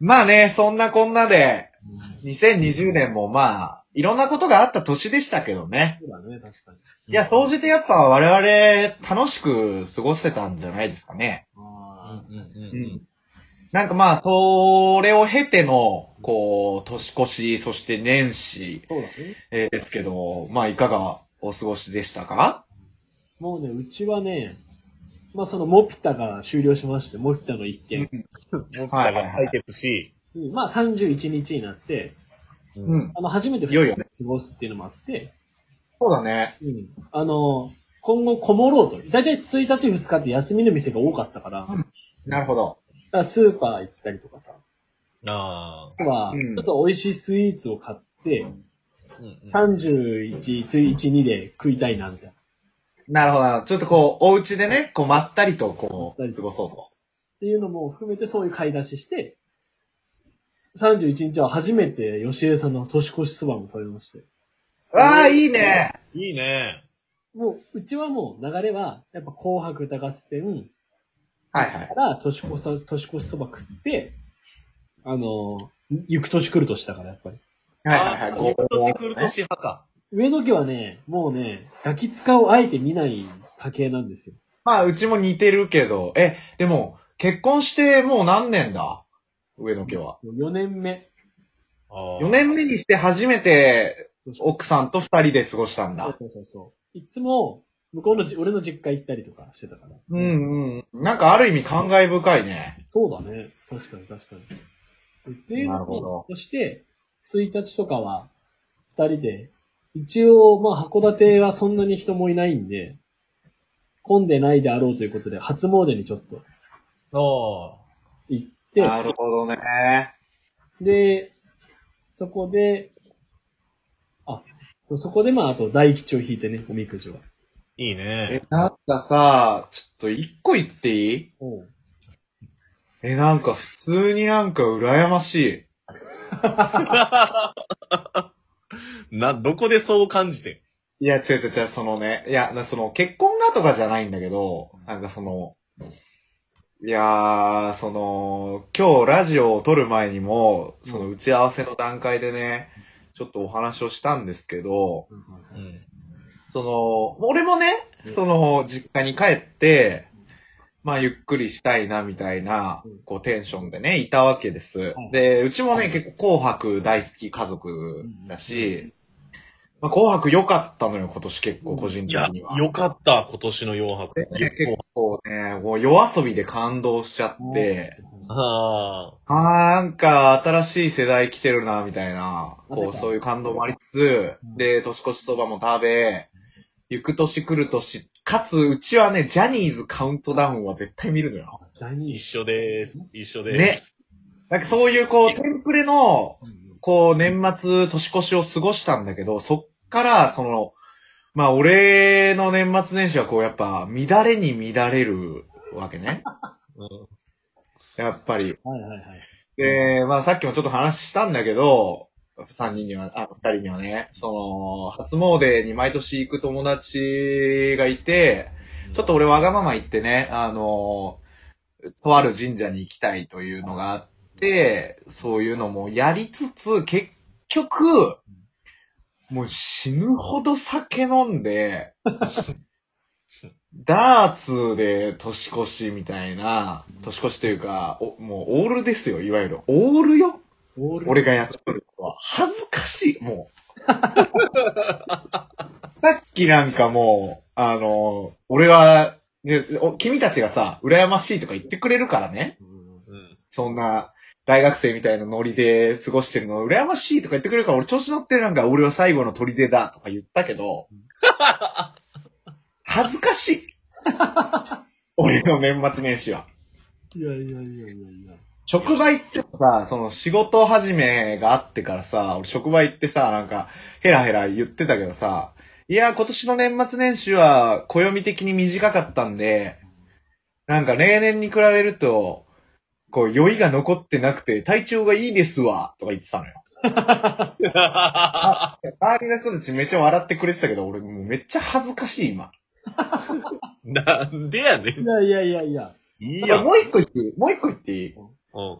まあね、そんなこんなで、2020年もまあ、いろんなことがあった年でしたけどね。そうだね、確かに。いや、総じてやっぱ我々楽しく過ごせたんじゃないですかね。あうんうんううんん。なんかまあ、それを経ての、こう、年越し、そして年始、そうだね。えーですけど、まあ、いかがお過ごしでしたか？もうね、うちはね、まあそのモピタが終了しまして、モピタの一件。モッタが解決し、まあ31日になって、う。ん。あの、初めていよいよね過ごすっていうのもあって、そうだね。うん。あの、今後こもろうと。だいたい1日2日って休みの店が多かったから、だかなるほど。らスーパー行ったりとかさ、ああとは、うんちょっと美味しいスイーツを買って、あ。うんうん31、1、2で食いたいな、みたいな。なるほどな。ちょっとこう、お家でね、こう、まったりと、こう、過ごそうと。っていうのも含めてそういう買い出しして、31日は初めて吉江さんの年越しそばも食べまして。わあ、いいね。いいね。もう、うちはもう流れは、やっぱ紅白歌合戦はいはいか。ら年越し、年越しそば食って、あの、行く年来る年だから、やっぱり。はいはいはい。あー翌年来る年派か。上野家はね、もうね、ガキ使をあえて見ない家系なんですよ。まあ、うちも似てるけど、え、でも、結婚してもう何年だ？上野家は。もう4年目。あ4年目にして初めて奥さんと二人で過ごしたんだ。そうそうそう。いつも、向こうのじ、俺の実家行ったりとかしてたから。うんうん。なんかある意味感慨深いね。そうだね。確かに確かに。そうっていうなのるほどそして、1日とかは、二人で、一応、まあ、函館はそんなに人もいないんで、混んでないであろうということで、初詣にちょっとあ。行って、なるほどね。で、そこで、あ、そうそこでまあ、あと大吉を引いてね、おみくじは。いいえね。、なんかさ、ちょっと一個言っていい？うん。え、なんか普通になんか羨ましい。な、どこでそう感じて。いや、違う違う違う、そのね、いや、なその、結婚がとかじゃないんだけど、なんかその、いやー、その、今日ラジオを撮る前にも、その打ち合わせの段階でね、ちょっとお話をしたんですけど、うん。その、俺もね、その、実家に帰って、まあ、ゆっくりしたいな、みたいなうん、こう、テンションでね、いたわけです。はい。で、うちもね、結構紅白大好き家族だし、まあ、紅白良かったのよ、今年結構個人的に、は。よかった、今年の4泊。でね結構ね、もう夜遊びで感動しちゃって、ああーなんか新しい世代来てるな、みたいな、こう、そういう感動もありつつ、うんで、年越しそばも食べ、行く年来る年、かつ、うちはね、ジャニーズカウントダウンは絶対見るのよ。ジャニー一緒でーす。一緒でーす。ね。なんかそういう、こう、テンプレの、ズ。こう、年末、年越しを過ごしたんだけど、そっから、その、まあ、俺の年末年始はこう、やっぱ、乱れに乱れるわけね。うんやっぱり。はいはいはい。で、まあさっきもちょっと話したんだけど、三人には、あ、二人にはね、その、初詣に毎年行く友達がいて、ちょっと俺わがまま言ってね、あの、とある神社に行きたいというのがあって、そういうのもやりつつ、結局、もう死ぬほど酒飲んで、ダーツで年越しみたいな、年越しというか、おもうオールですよ、いわゆる。オールよオール俺がやっとるのは。恥ずかしい、もう。さっきなんかもう、あの、俺は、ね、お君たちがさ、羨ましいとか言ってくれるからね。うんうん。そんな、大学生みたいなノリで過ごしてるの、羨ましいとか言ってくれるから、俺調子乗ってなんか、俺は最後の砦だとか言ったけど、恥ずかしい。俺の年末年始は。いやいやいやいやいや。職場行ってさ、その仕事始めがあってからさ、俺職場行ってさ、なんか、ヘラヘラ言ってたけどさ、いや、今年の年末年始は暦的に短かったんで、なんか例年に比べると、こう、酔いが残ってなくて体調がいいですわ、とか言ってたのよ。周りの人たちめっちゃ笑ってくれてたけど、俺もうめっちゃ恥ずかしい、今。なんでやねん。いやいやいやいや。いいやん。もう一個言っていいもう一個言っていい？うん。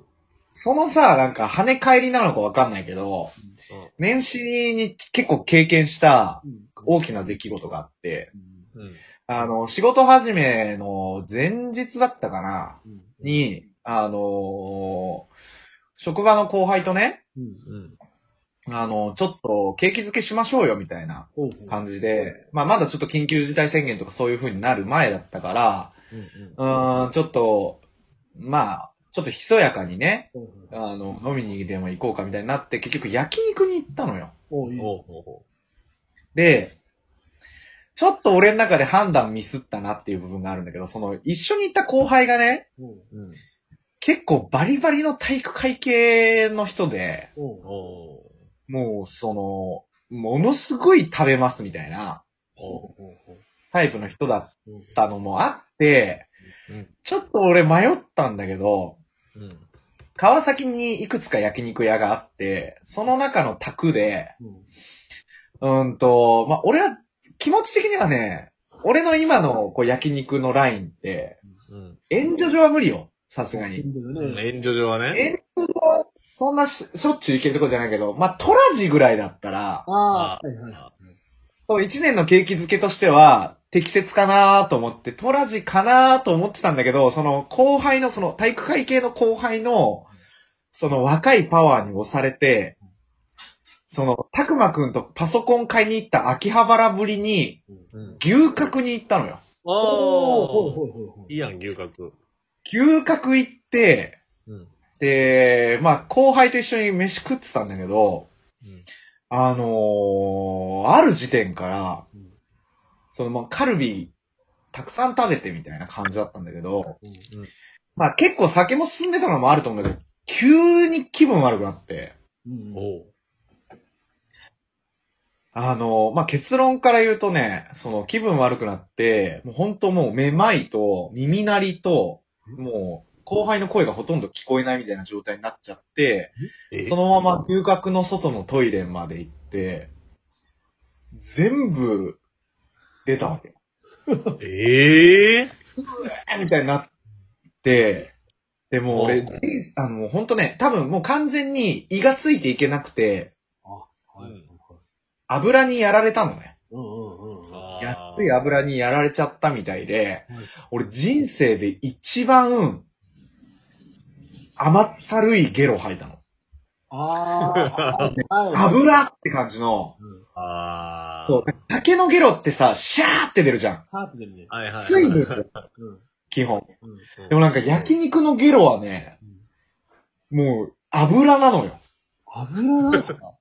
そのさ、なんか跳ね返りなのかわかんないけど、年始に結構経験したうん。大きな出来事があって、うんうん。あの、仕事始めの前日だったかなうん。に、あのー職場の後輩とね、うん。うん。あの、ちょっと景気づけしましょうよみたいなほうほう感じで、まあまだちょっと緊急事態宣言とかそういう風になる前だったから、うん。うーん、ちょっと、まあ、ちょっとひそやかにね、ほうほうあの、飲みにでも行こうかみたいになって、結局焼肉に行ったのよ。おういいねほうほうほで、ちょっと俺の中で判断ミスったなっていう部分があるんだけど、その、一緒に行った後輩がね、おうう。うん。結構バリバリの体育会系の人で、もう、その、ものすごい食べますみたいなタイプの人だっうんたのもあって、うん。ちょっと俺迷ったんだけど、うん。川崎にいくつか焼肉屋があって、その中の宅で、うんと、まあ、俺は、気持ち的にはね、俺の今のこう焼肉のラインって、うん。援助所は無理よ。さすがに。援助上はね。援助所は、そんなししょっちゅう行けるとこじゃないけど、まあ、トラジぐらいだったら、ああ、はいはい。そう、一年の景気づけとしては、適切かなと思って、トラジかなと思ってたんだけど、その後輩の、その体育会系の後輩の、その若いパワーに押されて、その、たくまくんとパソコン買いに行った秋葉原ぶりに、うん。牛角に行ったのよ。おー、ほいあほいほいほあ。いいやん、牛角。牛角行って、うん。で、まあ、後輩と一緒に飯食ってたんだけど、うん。あのー、ある時点から、うんその、まあ、カルビ、たくさん食べてみたいな感じだったんだけど、うんまあ、結構酒も進んでたのもあると思うんだけど、急に気分悪くなって。あのー、まあ、結論から言うとね、その気分悪くなって、もう本当もうめまいと耳鳴りと、もう後輩の声がほとんど聞こえないみたいな状態になっちゃって、え？そのまま牛角の外のトイレまで行って、全部出たわけ。え？え みたいになって、でも俺、あの、ほんとね、多分もう完全に胃がついていけなくて。油にやられたのね。うんうんうんうん。安い油にやられちゃったみたいではい、俺人生で一番甘ったるいゲロ吐いたの。ああ、はい。油って感じの、うん。ああ。そう、竹のゲロってさ、シャーって出るじゃん。さーって出るね。はいはい。水分、うん。基本。うん。でもなんか焼肉のゲロはね、もう油なのよ。油なんですか？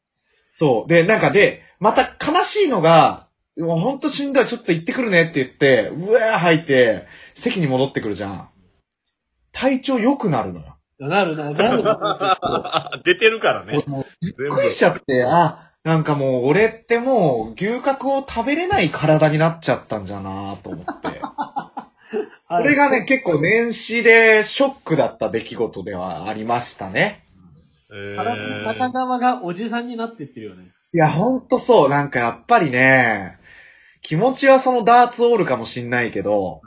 そう。で、なんかで、また悲しいのが、もうほんとしんどい、ちょっと行ってくるねって言って、うわー吐いて、席に戻ってくるじゃん。体調良くなるのよ。なるな、なるな。出てるからね俺。もう全びっくりしちゃって、あ、なんかもう俺ってもう牛角を食べれない体になっちゃったんじゃなと思って。それがね、結構年始でショックだった出来事ではありましたね。え体の中側がおじさんになってってるよね。いや、ほんとそう。なんかやっぱりね、気持ちはそのダーツオールかもしんないけど、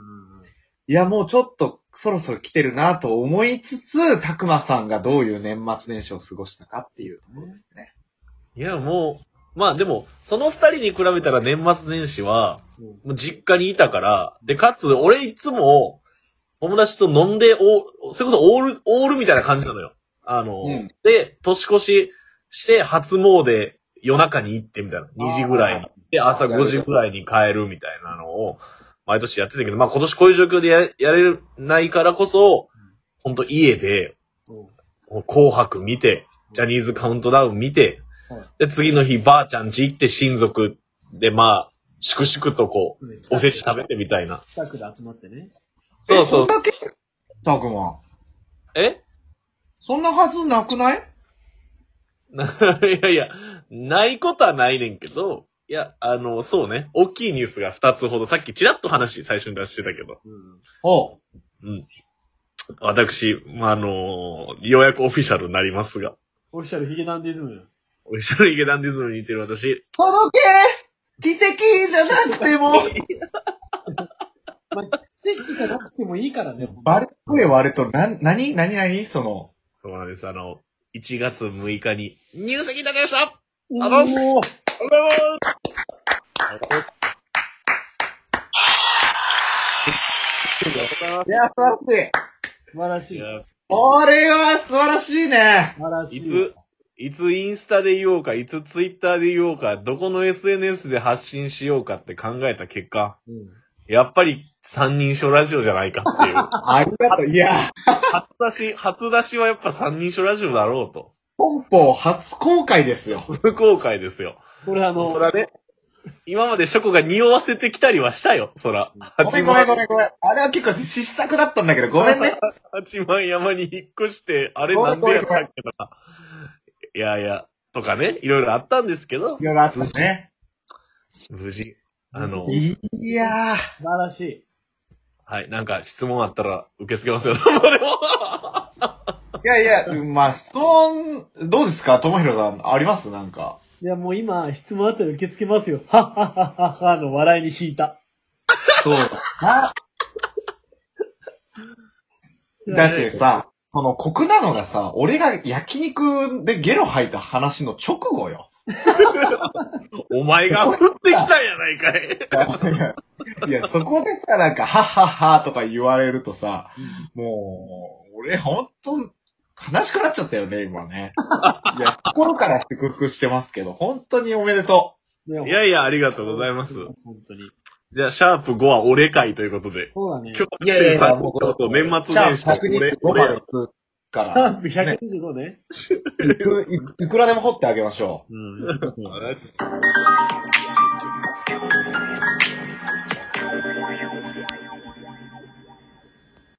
いや、もうちょっとそろそろ来てるなと思いつつ、たくまさんがどういう年末年始を過ごしたかっていうところですね。いや、もう、まあでも、その二人に比べたら年末年始は、うん。もう実家にいたから、で、かつ、俺いつも、友達と飲んで、お、それこそオール、オールみたいな感じなのよ。あの、うんで、年越しして、初詣、夜中に行ってみたいな。2時ぐらいに。で、朝5時ぐらいに帰るみたいなのを、毎年やってたけど、まあ今年こういう状況でややれないからこそ、ほんと家で、うん。紅白見て、ジャニーズカウントダウン見てはい、で、次の日ばあちゃん家行って親族で、まあ、粛々とこう、おせち食べてみたいな。近くで集まってね。そうそうえそん。なけたくま。え？そんなはずなくない？な いやいや、ないことはないねんけど、いや、あの、そうね、大きいニュースが2つほど、さっきちらっと話最初に出してたけど、うん。おう。うん。私、まあ、あのようやくオフィシャルになりますが、オフィシャルヒゲダンディズム。オフィシャルヒゲダンディズムに似てる私、届け!奇跡じゃなくても! まあ、奇跡じゃなくてもいいからね。バレ、声割ると、な、なになになにその、そそうなんです。あの、1月6日に入籍いたしました!ー。ありがとうございますいや、素晴らしい。素晴らしい。これは素晴らしいね。素晴らしい。いつ、いつインスタで言おうか、いつツイッターで言おうか、どこの SNS で発信しようかって考えた結果、うん。やっぱり三人称ラジオじゃないかっていう。ありがとう。いや、初出し、初出しはやっぱ三人称ラジオだろうと。本邦初公開ですよ。無公開ですよ。これあの、そらね、今までショコが匂わせてきたりはしたよ、そら。ごめんごめんごめんごめん。あれは結構失策だったんだけど、ごめんね。八幡山に引っ越して、あれなんんでやったっけとか。いやいや、とかね、いろいろあったんですけどい、ろいろあったね。無事、あの、いやー。素晴らしい。はい、なんか質問あったら受け付けますよ。でもいやいや、まあ、質問、どうですか？ともひろさん、あります？なんか。いや、もう今、質問あったら受け付けますよ。はっはっはっはっはの笑いに引いた。そうだ。だってさ、その酷なのがさ、俺が焼肉でゲロ吐いた話の直後よ。お前が降ってきたんやないかい。いや、そこでさ、なんか、はっはっはとか言われるとさ、もう、俺ほんと、悲しくなっちゃったよね、今ね。いや、心から祝福してますけど、本当におめでといやいやいや、ありがとうございます。本当に。じゃあ、シャープ5は俺会ということで。そうだね。今日、う。いやいやいや、もうもう、と年末年始と俺、125俺から、シャープ125ね。いくいいくらでも掘ってあげましょう。うん。